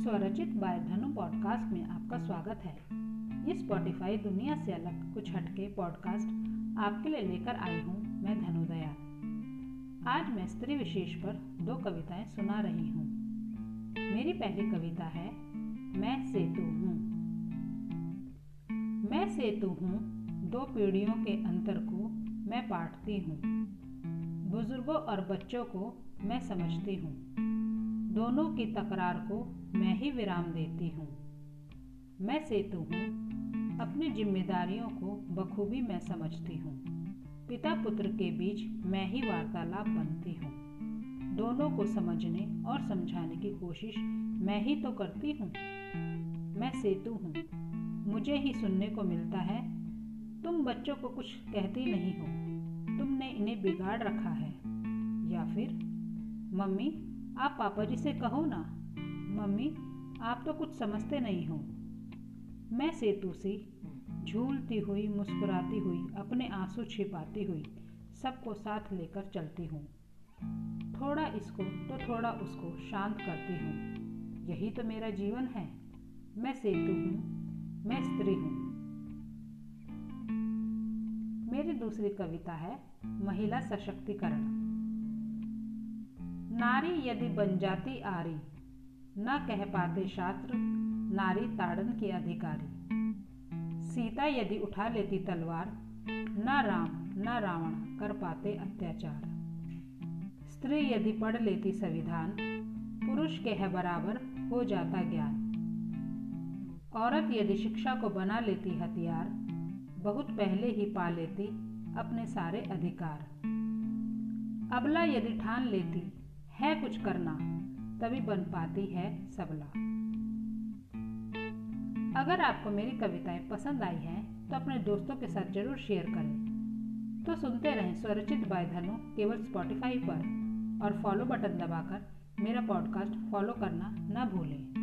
स्वरचित bye धनु podcast में आपका स्वागत है। ये स्पॉटिफाई दुनिया से अलग, कुछ हटके पॉडकास्ट आपके लिए लेकर आई हूँ मैं धनु दयाल। आज मैं स्त्री विशेष पर दो कविताएँ सुना रही हूँ। मेरी पहली कविता है, मैं सेतु हूँ। मैं सेतु हूँ, दो पीढ़ियों के अंतर को मैं पाटती हूँ। बुज़ुर्गों और बच्चों को मैं समझती हूँ। दोनों की तकरार को मैं ही विराम देती हूँ। मैं सेतु हूँ। अपनी जिम्मेदारियों को बखूबी मैं समझती हूँ। पिता पुत्र के बीच मैं ही वार्तालाप बनती हूँ। दोनों को समझने और समझाने की कोशिश मैं ही तो करती हूँ। मैं सेतु हूँ। मुझे ही सुनने को मिलता है। तुम बच्चों को कुछ कहती नहीं हो। तुमने इन्हें बिगाड़ रखा है। या फिर, मम्मी आप पापा जी से कहो ना, मम्मी, आप तो कुछ समझते नहीं हो। मैं सेतु सी, झूलती हुई, मुस्कुराती हुई, अपने आँसू छिपाती हुई, सबको साथ लेकर चलती हूँ। थोड़ा इसको तो थोड़ा उसको शांत करती हूँ। यही तो मेरा जीवन है। मैं सेतु हूँ, मैं स्त्री हूँ। मेरी दूसरी कविता है, महिला सशक्तिकरण। नारी यदि बन जाती आरी, न कह पाते शास्त्र, नारी ताड़न की अधिकारी। सीता यदि उठा लेती तलवार, न राम, न रावण कर पाते अत्याचार। स्त्री यदि पढ़ लेती संविधान, पुरुष के है बराबर हो जाता ज्ञान। औरत यदि शिक्षा को बना लेती हथियार, बहुत पहले ही पा लेती अपने सारे अधिकार। अबला यदि ठान लेती है कुछ करना, तभी बन पाती है सबला। अगर आपको मेरी कविताएँ पसंद आई हैं तो अपने दोस्तों के साथ ज़रूर शेयर करें। तो सुनते रहें स्वरचित बाय धनु केवल स्पॉटिफाई पर और फॉलो बटन दबाकर मेरा पॉडकास्ट फॉलो करना ना भूलें।